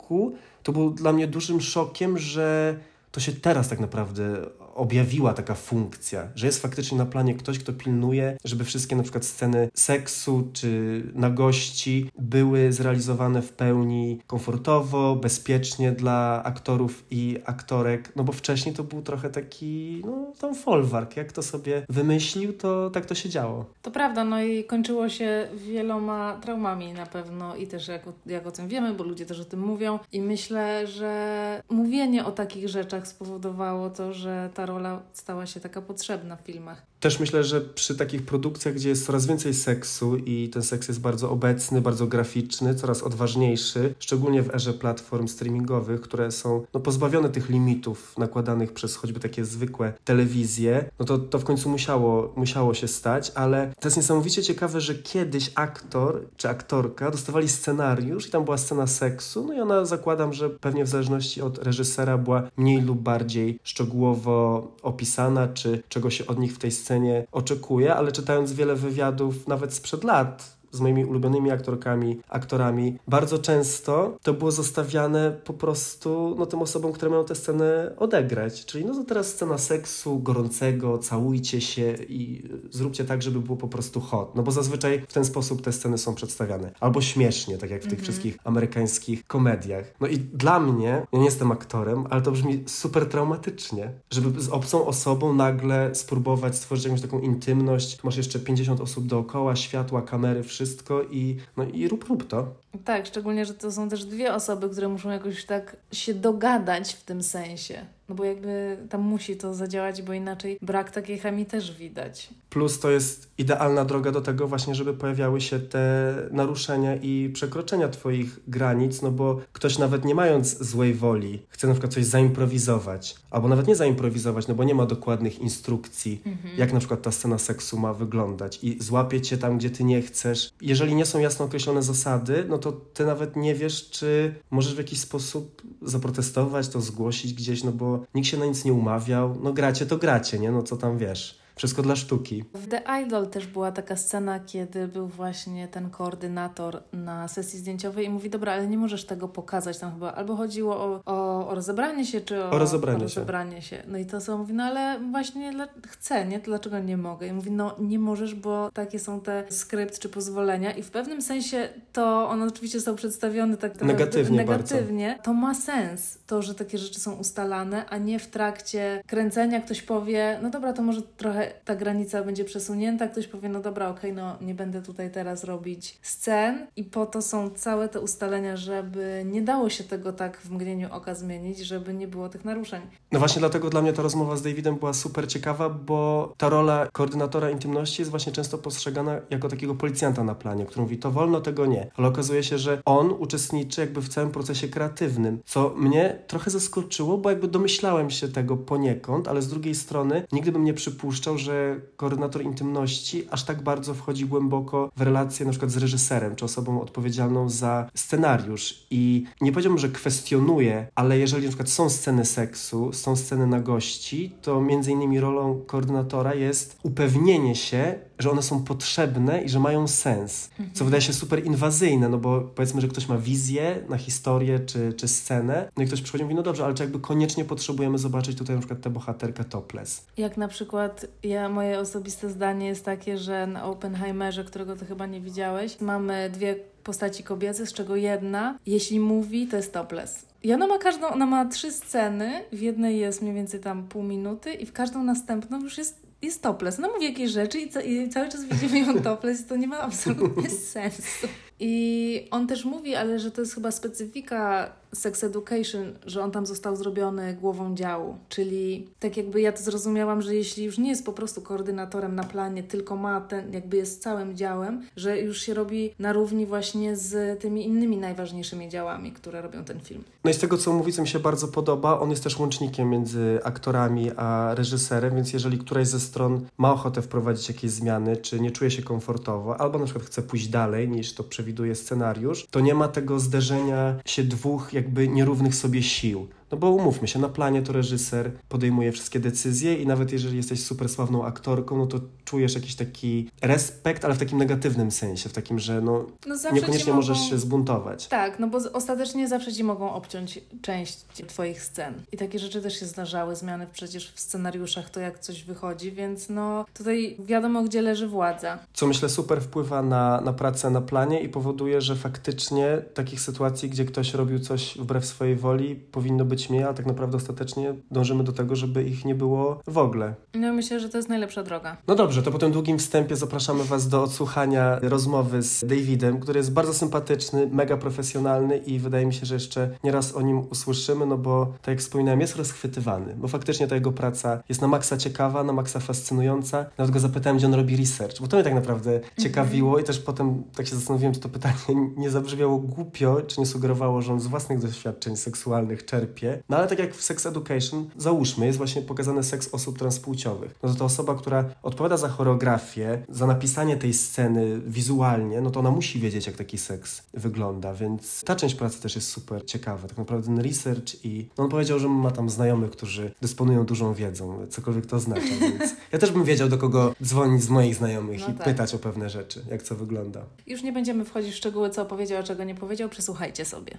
to był dla mnie dużym szokiem, że to się teraz tak naprawdę objawiła taka funkcja, że jest faktycznie na planie ktoś, kto pilnuje, żeby wszystkie na przykład sceny seksu czy nagości były zrealizowane w pełni komfortowo, bezpiecznie dla aktorów i aktorek, no bo wcześniej to był trochę taki, no tam folwark, jak to sobie wymyślił, to tak to się działo. To prawda, no i kończyło się wieloma traumami na pewno i też jak, jak o tym wiemy, bo ludzie też o tym mówią. I myślę, że mówienie o takich rzeczach spowodowało to, że ta rola stała się taka potrzebna w filmach. Też myślę, że przy takich produkcjach, gdzie jest coraz więcej seksu i ten seks jest bardzo obecny, bardzo graficzny, coraz odważniejszy, szczególnie w erze platform streamingowych, które są no, pozbawione tych limitów nakładanych przez choćby takie zwykłe telewizje, no to, to w końcu musiało, musiało się stać, ale to jest niesamowicie ciekawe, że kiedyś aktor czy aktorka dostawali scenariusz i tam była scena seksu, no i ona zakładam, że pewnie w zależności od reżysera była mniej lub bardziej szczegółowo opisana, czy czego się od nich w tej scenie oczekuje, ale czytając wiele wywiadów nawet sprzed lat, z moimi ulubionymi aktorkami, aktorami, bardzo często to było zostawiane po prostu no, tym osobom, które mają tę scenę odegrać. Czyli no to teraz scena seksu, gorącego, całujcie się i zróbcie tak, żeby było po prostu hot. No bo zazwyczaj w ten sposób te sceny są przedstawiane. Albo śmiesznie, tak jak w tych mhm. wszystkich amerykańskich komediach. No i dla mnie, ja nie jestem aktorem, ale to brzmi super traumatycznie, żeby z obcą osobą nagle spróbować stworzyć jakąś taką intymność. Masz jeszcze 50 osób dookoła, światła, kamery, wszystko wszystko i, no i rób, rób to. Tak, szczególnie, że to są też dwie osoby, które muszą jakoś tak się dogadać w tym sensie. No bo jakby tam musi to zadziałać, bo inaczej brak takiej chemii też widać. Plus to jest idealna droga do tego właśnie, żeby pojawiały się te naruszenia i przekroczenia Twoich granic, no bo ktoś nawet nie mając złej woli chce na przykład coś zaimprowizować, albo nawet nie zaimprowizować, no bo nie ma dokładnych instrukcji, mhm. jak na przykład ta scena seksu ma wyglądać i złapie Cię tam, gdzie Ty nie chcesz. Jeżeli nie są jasno określone zasady, no to Ty nawet nie wiesz, czy możesz w jakiś sposób zaprotestować, to zgłosić gdzieś, no bo nikt się na nic nie umawiał. No gracie to gracie, nie? No co tam wiesz. Wszystko dla sztuki. W The Idol też była taka scena, kiedy był właśnie ten koordynator na sesji zdjęciowej i mówi, dobra, ale nie możesz tego pokazać. Tam chyba albo chodziło o, o, o rozebranie się, czy o, o rozebranie, o rozebranie się. się. No i to co mówi, no ale właśnie dla, chcę, nie? Dlaczego nie mogę? I mówi, no nie możesz, bo takie są te skrypt czy pozwolenia i w pewnym sensie to on oczywiście został przedstawiony tak negatywnie, negatywnie. Bardzo. To ma sens, to, że takie rzeczy są ustalane, a nie w trakcie kręcenia ktoś powie, no dobra, to może trochę ta granica będzie przesunięta, ktoś powie, no dobra, okej, okay, no nie będę tutaj teraz robić scen i po to są całe te ustalenia, żeby nie dało się tego tak w mgnieniu oka zmienić, żeby nie było tych naruszeń. No właśnie dlatego dla mnie ta rozmowa z Davidem była super ciekawa, bo ta rola koordynatora intymności jest właśnie często postrzegana jako takiego policjanta na planie, który mówi to wolno, tego nie. Ale okazuje się, że on uczestniczy jakby w całym procesie kreatywnym, co mnie trochę zaskoczyło, bo jakby domyślałem się tego poniekąd, ale z drugiej strony nigdy bym nie przypuszczał, że koordynator intymności aż tak bardzo wchodzi głęboko w relacje na przykład z reżyserem, czy osobą odpowiedzialną za scenariusz. I nie powiedziałbym, że kwestionuje, ale jeżeli na przykład są sceny seksu, są sceny na gości, to między innymi rolą koordynatora jest upewnienie się, że one są potrzebne i że mają sens, co mhm. wydaje się super inwazyjne, no bo powiedzmy, że ktoś ma wizję na historię czy, czy scenę, no i ktoś przychodzi i mówi, no dobrze, ale czy jakby koniecznie potrzebujemy zobaczyć tutaj na przykład tę bohaterkę topless? Jak na przykład ja, moje osobiste zdanie jest takie, że na Oppenheimerze, którego ty chyba nie widziałeś, mamy dwie postaci kobiece, z czego jedna, jeśli mówi, to jest topless. I ona ma każdą, ona ma trzy sceny, w jednej jest mniej więcej tam pół minuty i w każdą następną już jest jest topless. Ona mówi jakieś rzeczy i, ca i cały czas widzimy ją topless i to nie ma absolutnie sensu. I on też mówi, ale że to jest chyba specyfika Sex Education, że on tam został zrobiony głową działu. Czyli tak jakby ja to zrozumiałam, że jeśli już nie jest po prostu koordynatorem na planie, tylko ma ten, jakby jest całym działem, że już się robi na równi właśnie z tymi innymi najważniejszymi działami, które robią ten film. No i z tego, co mówi, co mi się bardzo podoba, on jest też łącznikiem między aktorami a reżyserem, więc jeżeli któraś ze stron ma ochotę wprowadzić jakieś zmiany, czy nie czuje się komfortowo, albo na przykład chce pójść dalej niż to przewiduje scenariusz, to nie ma tego zderzenia się dwóch jakby nierównych sobie sił. No bo umówmy się, na planie to reżyser podejmuje wszystkie decyzje i nawet jeżeli jesteś super sławną aktorką, no to czujesz jakiś taki respekt, ale w takim negatywnym sensie, w takim, że no, no niekoniecznie mogą... możesz się zbuntować. Tak, no bo ostatecznie zawsze ci mogą obciąć część twoich scen. I takie rzeczy też się zdarzały, zmiany przecież w scenariuszach, to jak coś wychodzi, więc no tutaj wiadomo, gdzie leży władza. Co myślę super wpływa na, na pracę na planie i powoduje, że faktycznie takich sytuacji, gdzie ktoś robił coś wbrew swojej woli, powinno być mniej, a tak naprawdę ostatecznie dążymy do tego, żeby ich nie było w ogóle. No myślę, że to jest najlepsza droga. No dobrze, to po tym długim wstępie zapraszamy Was do odsłuchania rozmowy z Davidem, który jest bardzo sympatyczny, mega profesjonalny i wydaje mi się, że jeszcze nieraz o nim usłyszymy, no bo tak jak wspominałem, jest rozchwytywany, bo faktycznie ta jego praca jest na maksa ciekawa, na maksa fascynująca. Nawet go zapytałem, gdzie on robi research, bo to mnie tak naprawdę ciekawiło mm -hmm. i też potem tak się zastanowiłem, czy to pytanie nie zabrzmiało głupio, czy nie sugerowało, że on z własnych doświadczeń seksualnych czerpie, no ale tak jak w Sex Education, załóżmy, jest właśnie pokazany seks osób transpłciowych. No to ta osoba, która odpowiada za choreografię, za napisanie tej sceny wizualnie, no to ona musi wiedzieć, jak taki seks wygląda, więc ta część pracy też jest super ciekawa. Tak naprawdę ten research i no on powiedział, że ma tam znajomych, którzy dysponują dużą wiedzą, cokolwiek to oznacza, więc ja też bym wiedział, do kogo dzwonić z moich znajomych no i tak. pytać o pewne rzeczy, jak co wygląda. Już nie będziemy wchodzić w szczegóły, co powiedział, a czego nie powiedział, przesłuchajcie sobie.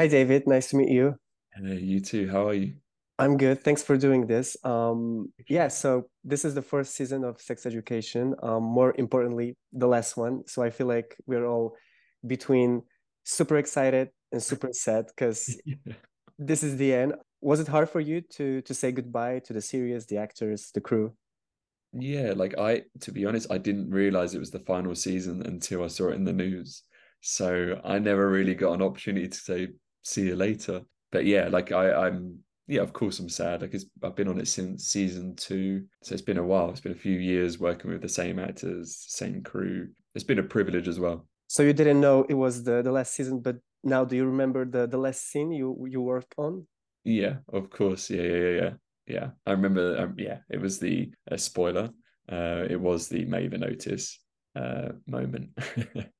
Hi, David. Nice to meet you. Hey, you too. How are you? I'm good. Thanks for doing this. Um, yeah, so this is the first season of Sex Education. Um, more importantly, the last one. So I feel like we're all between super excited and super sad because yeah. this is the end. Was it hard for you to to say goodbye to the series, the actors, the crew? Yeah, like I, to be honest, I didn't realize it was the final season until I saw it in the news. So I never really got an opportunity to say see you later. But yeah, like I, I'm yeah, of course I'm sad. Like I've been on it since season two, so it's been a while. It's been a few years working with the same actors, same crew. It's been a privilege as well. So you didn't know it was the the last season, but now do you remember the the last scene you you worked on? Yeah, of course. Yeah, yeah, yeah, yeah. Yeah, I remember. Um, yeah, it was the uh, spoiler. Uh, it was the Maven Otis uh, moment.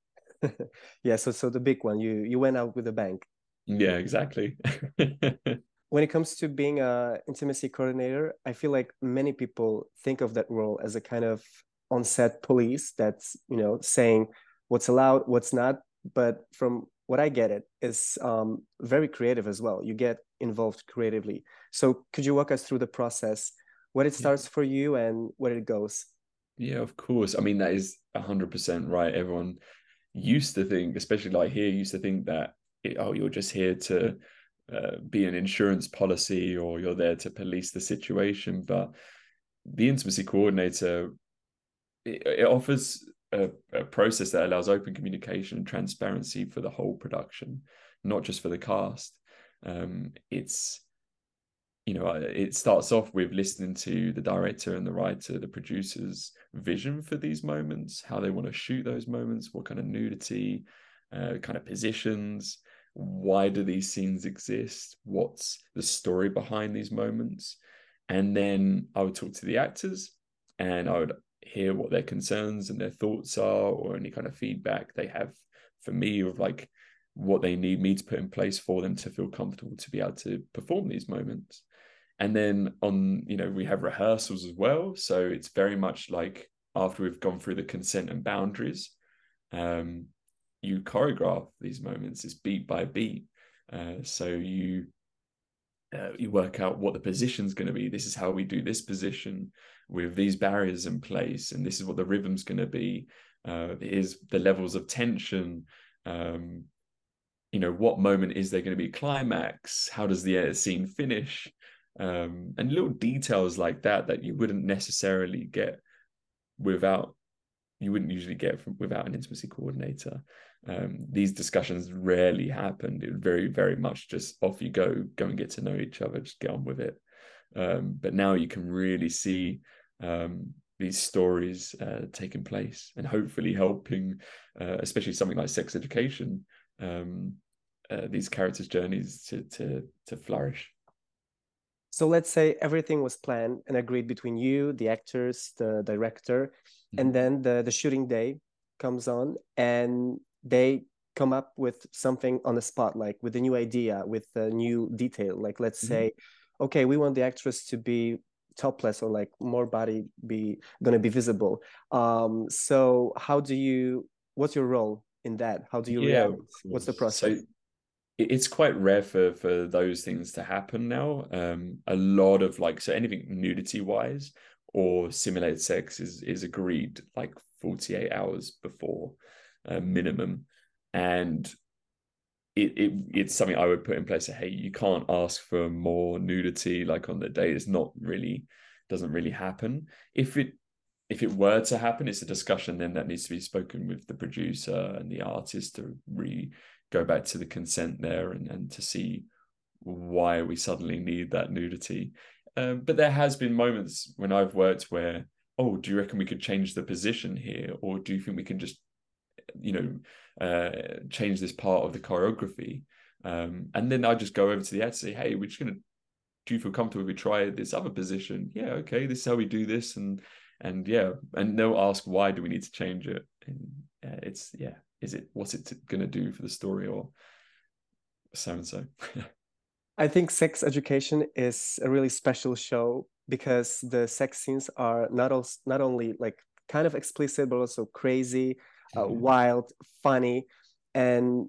yeah, so so the big one. You you went out with a bang. Yeah, exactly. when it comes to being a intimacy coordinator, I feel like many people think of that role as a kind of on-set police that's you know saying what's allowed, what's not. But from what I get, it is um, very creative as well. You get involved creatively. So could you walk us through the process, what it starts yeah. for you and where it goes? Yeah, of course. I mean that is hundred percent right. Everyone used to think, especially like here, used to think that oh, you're just here to uh, be an insurance policy or you're there to police the situation. But the intimacy coordinator it, it offers a, a, process that allows open communication and transparency for the whole production, not just for the cast. Um, it's you know it starts off with listening to the director and the writer the producers vision for these moments how they want to shoot those moments what kind of nudity uh, kind of positions why do these scenes exist? What's the story behind these moments? And then i would talk to the actors and i would hear what their concerns and their thoughts are or any kind of feedback they have for me of like what they need me to put in place for them to feel comfortable to be able to perform these moments. And then on you know we have rehearsals as well. So it's very much like after we've gone through the consent and boundaries um, you choreograph these moments it's beat by beat. Uh, so you uh, you work out what the position's going to be. This is how we do this position with these barriers in place and this is what the rhythm's going to be. Uh, is the levels of tension. Um, you know what moment is there going to be climax? How does the scene finish? Um, and little details like that that you wouldn't necessarily get without you wouldn't usually get from without an intimacy coordinator um, these discussions rarely happened it was very very much just off you go go and get to know each other just get on with it. Um, but now you can really see um, these stories uh, taking place and hopefully helping uh, especially something like sex education um, uh, these characters journeys to to to flourish. So let's say everything was planned and agreed between you, the actors, the director, mm-hmm. and then the, the shooting day comes on and they come up with something on the spot, like with a new idea, with a new detail. Like let's mm-hmm. say, okay, we want the actress to be topless or like more body be going to be visible. Um, so how do you? What's your role in that? How do you yeah, react? What's the process? So it's quite rare for for those things to happen now. Um, a lot of like so anything nudity wise or simulated sex is is agreed like 48 hours before uh, minimum and it, it it's something I would put in place. Hey, you can't ask for more nudity like on the day. It's not really doesn't really happen. If it if it were to happen, it's a discussion then that needs to be spoken with the producer and the artist to re go back to the consent there and, and to see why we suddenly need that nudity. Um, but there has been moments when I've worked where, oh, do you reckon we could change the position here, or do you think we can just, you know, uh, change this part of the choreography? Um, and then I just go over to the ad say, hey, we're just gonna. Do you feel comfortable we try this other position? Yeah, okay, this is how we do this, and and yeah, and they'll ask why do we need to change it, and uh, it's yeah, is it what's it going to do for the story or so and so i think sex education is a really special show because the sex scenes are not also not only like kind of explicit but also crazy uh, mm-hmm. wild funny and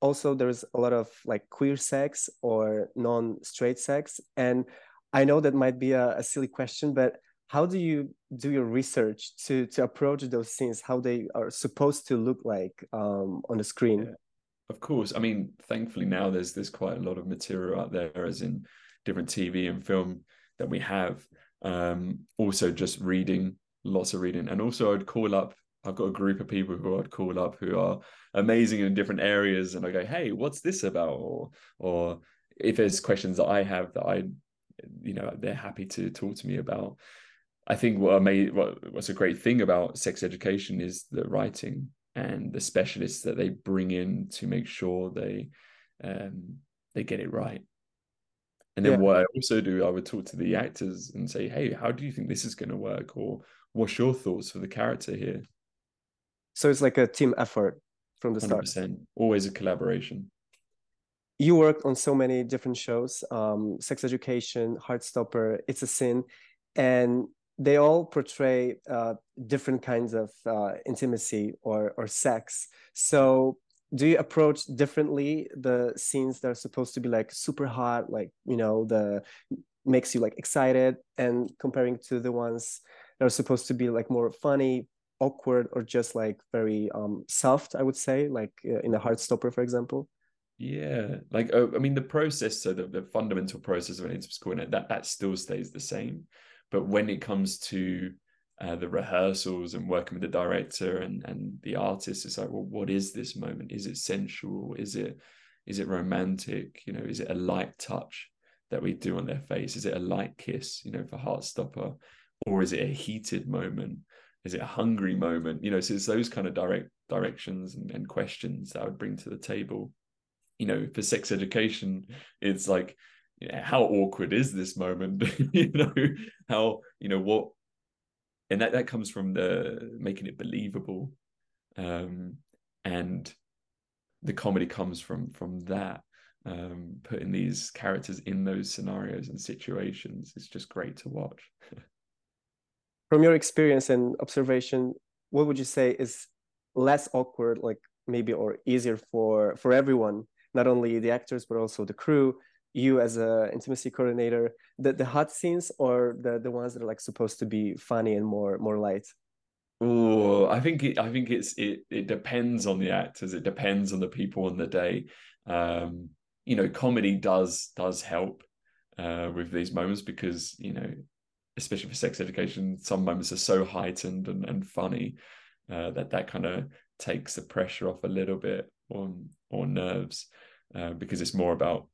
also there's a lot of like queer sex or non-straight sex and i know that might be a, a silly question but how do you do your research to to approach those scenes how they are supposed to look like um, on the screen yeah. of course i mean thankfully now there's there's quite a lot of material out there as in different tv and film that we have um, also just reading lots of reading and also i'd call up i've got a group of people who i'd call up who are amazing in different areas and i go hey what's this about or or if there's questions that i have that i you know they're happy to talk to me about I think what made what, what's a great thing about sex education is the writing and the specialists that they bring in to make sure they um, they get it right. And then yeah. what I also do, I would talk to the actors and say, "Hey, how do you think this is going to work?" Or "What's your thoughts for the character here?" So it's like a team effort from the 100%. start. Always a collaboration. You worked on so many different shows: um, Sex Education, Heartstopper, It's a Sin, and they all portray uh, different kinds of uh, intimacy or or sex. So do you approach differently the scenes that are supposed to be like super hot, like you know the makes you like excited, and comparing to the ones that are supposed to be like more funny, awkward, or just like very um, soft? I would say, like uh, in a heart stopper, for example. Yeah, like uh, I mean, the process, so the, the fundamental process of an intimacy coordinator, that that still stays the same but when it comes to uh, the rehearsals and working with the director and and the artist, it's like, well, what is this moment? Is it sensual? Is it is it romantic? You know, is it a light touch that we do on their face? Is it a light kiss? You know, for heart stopper or is it a heated moment? Is it a hungry moment? You know, so it's those kind of direct directions and, and questions that I would bring to the table. You know, for sex education, it's like how awkward is this moment you know how you know what and that that comes from the making it believable um and the comedy comes from from that um putting these characters in those scenarios and situations it's just great to watch from your experience and observation what would you say is less awkward like maybe or easier for for everyone? Not only the actors but also the crew you as a intimacy coordinator the the hot scenes or the the ones that are like supposed to be funny and more more light? Oh i think it, i think it's it it depends on the actors. It depends on the people on the day. Um you know comedy does does help uh with these moments because you know especially for sex education some moments are so heightened and, and funny uh, that that kind of takes the pressure off a little bit on on nerves uh, because it's more about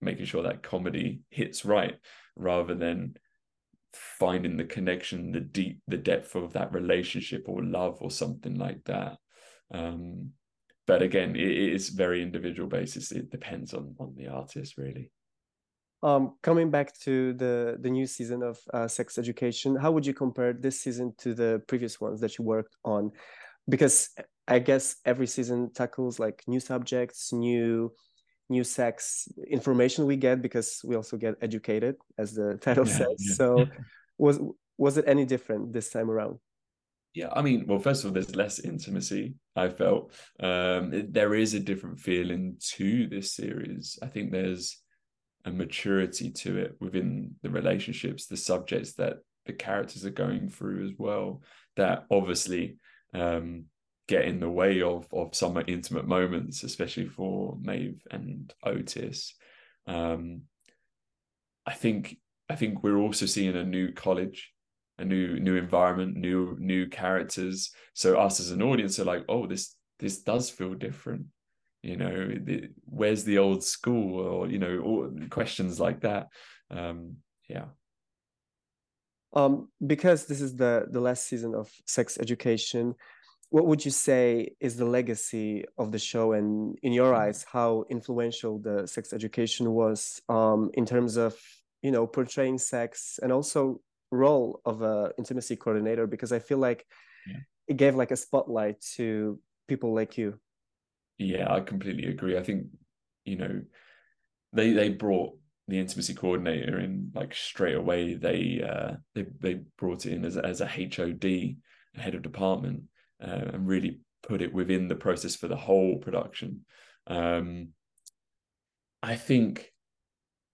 making sure that comedy hits right rather than finding the connection the deep the depth of that relationship or love or something like that. Um but again it is very individual basis it depends on on the artist really um coming back to the the new season of uh, sex education how would you compare this season to the previous ones that you worked on? Because i guess every season tackles like new subjects new new sex information we get because we also get educated as the title yeah, says. yeah. so was was it any different this time around? Yeah i mean well first of all there's less intimacy i felt. Um there is a different feeling to this series. I think there's a maturity to it within the relationships the subjects that the characters are going through as well that obviously um get in the way of of some intimate moments, especially for Maeve and Otis. Um, I think I think we're also seeing a new college, a new new environment, new new characters. So us as an audience are like, oh, this this does feel different. You know, the, where's the old school, or you know, all, questions like that. Um, yeah. Um, because this is the the last season of sex education, what would you say is the legacy of the show and in your hmm. eyes how influential the sex education was um, in terms of you know portraying sex and also role of a intimacy coordinator because i feel like yeah. it gave like a spotlight to people like you yeah i completely agree i think you know they they brought the intimacy coordinator in like straight away they uh they they brought it in as, as a hod head of department uh, and really put it within the process for the whole production. Um, I think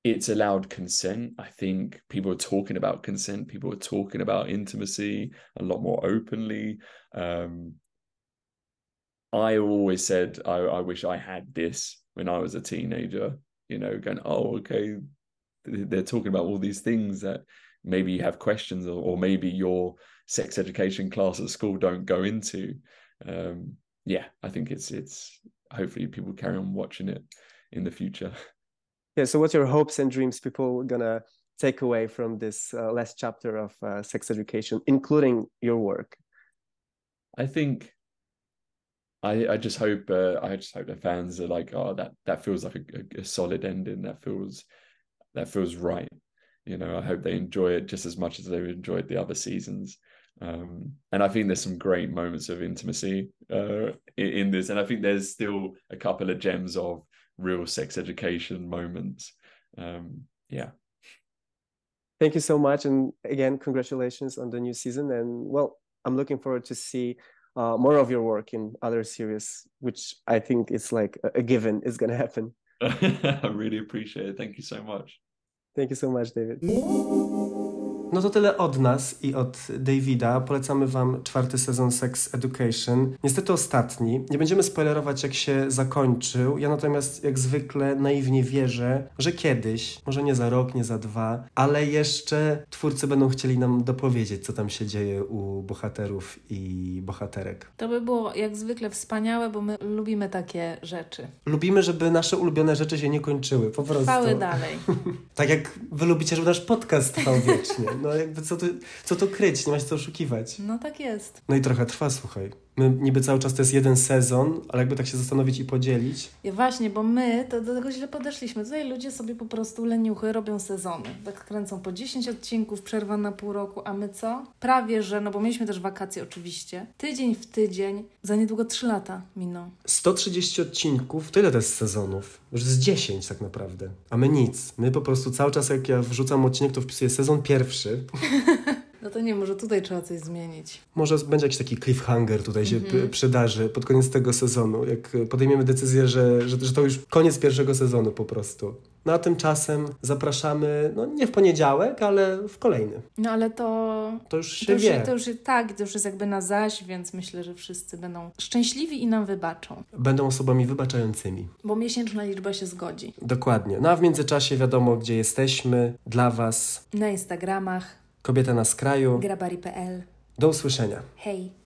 it's allowed consent. I think people are talking about consent. People are talking about intimacy a lot more openly. Um, I always said I, I, wish I had this when I was a teenager. You know, going, oh, okay, they're talking about all these things that maybe you have questions, or, or maybe you're sex education class at school don't go into. Um, yeah, I think it's it's hopefully people carry on watching it in the future. Yeah. So, what's your hopes and dreams people gonna take away from this uh, last chapter of uh, sex education, including your work? I think I, I just hope uh, I just hope the fans are like, oh, that that feels like a, a, solid ending. That feels that feels right. You know, I hope they enjoy it just as much as they've enjoyed the other seasons. Um, and I think there's some great moments of intimacy uh, in, in, this, and I think there's still a couple of gems of real sex education moments. Um, yeah. Thank you so much, and again, congratulations on the new season. And well, I'm looking forward to see uh, more of your work in other series, which I think is like a, a given is going to happen. I really appreciate it. Thank you so much. Thank you so much, David. No to tyle od nas i od Davida. Polecamy Wam czwarty sezon Sex Education. Niestety ostatni. Nie będziemy spoilerować, jak się zakończył. Ja natomiast, jak zwykle, naiwnie wierzę, że kiedyś, może nie za rok, nie za dwa, ale jeszcze twórcy będą chcieli nam dopowiedzieć, co tam się dzieje u bohaterów i bohaterek. To by było jak zwykle wspaniałe, bo my lubimy takie rzeczy. Lubimy, żeby nasze ulubione rzeczy się nie kończyły, po prostu. Trwały dalej. tak jak wy lubicie, żeby nasz podcast trwał wiecznie. No jakby co tu, co tu kryć, nie ma się co oszukiwać. No tak jest. No i trochę trwa, słuchaj. My niby cały czas to jest jeden sezon, ale jakby tak się zastanowić i podzielić. Ja właśnie, bo my to do tego źle podeszliśmy. Tutaj ludzie sobie po prostu leniuchy robią sezony. Tak kręcą po 10 odcinków, przerwa na pół roku, a my co? Prawie, że, no bo mieliśmy też wakacje oczywiście. Tydzień w tydzień, za niedługo 3 lata miną. 130 odcinków, tyle to jest sezonów. Już z 10 tak naprawdę. A my nic. My po prostu cały czas jak ja wrzucam odcinek, to wpisuję sezon pierwszy. No to nie, może tutaj trzeba coś zmienić. Może będzie jakiś taki cliffhanger tutaj się mm -hmm. przydarzy pod koniec tego sezonu, jak podejmiemy decyzję, że, że, że to już koniec pierwszego sezonu po prostu. No a tymczasem zapraszamy, no nie w poniedziałek, ale w kolejny. No ale to... To już się to już, wie. To już, tak, to już jest jakby na zaś, więc myślę, że wszyscy będą szczęśliwi i nam wybaczą. Będą osobami wybaczającymi. Bo miesięczna liczba się zgodzi. Dokładnie. No a w międzyczasie wiadomo, gdzie jesteśmy, dla Was. Na Instagramach. Kobieta na skraju. Grabari.pl Do usłyszenia. Hej.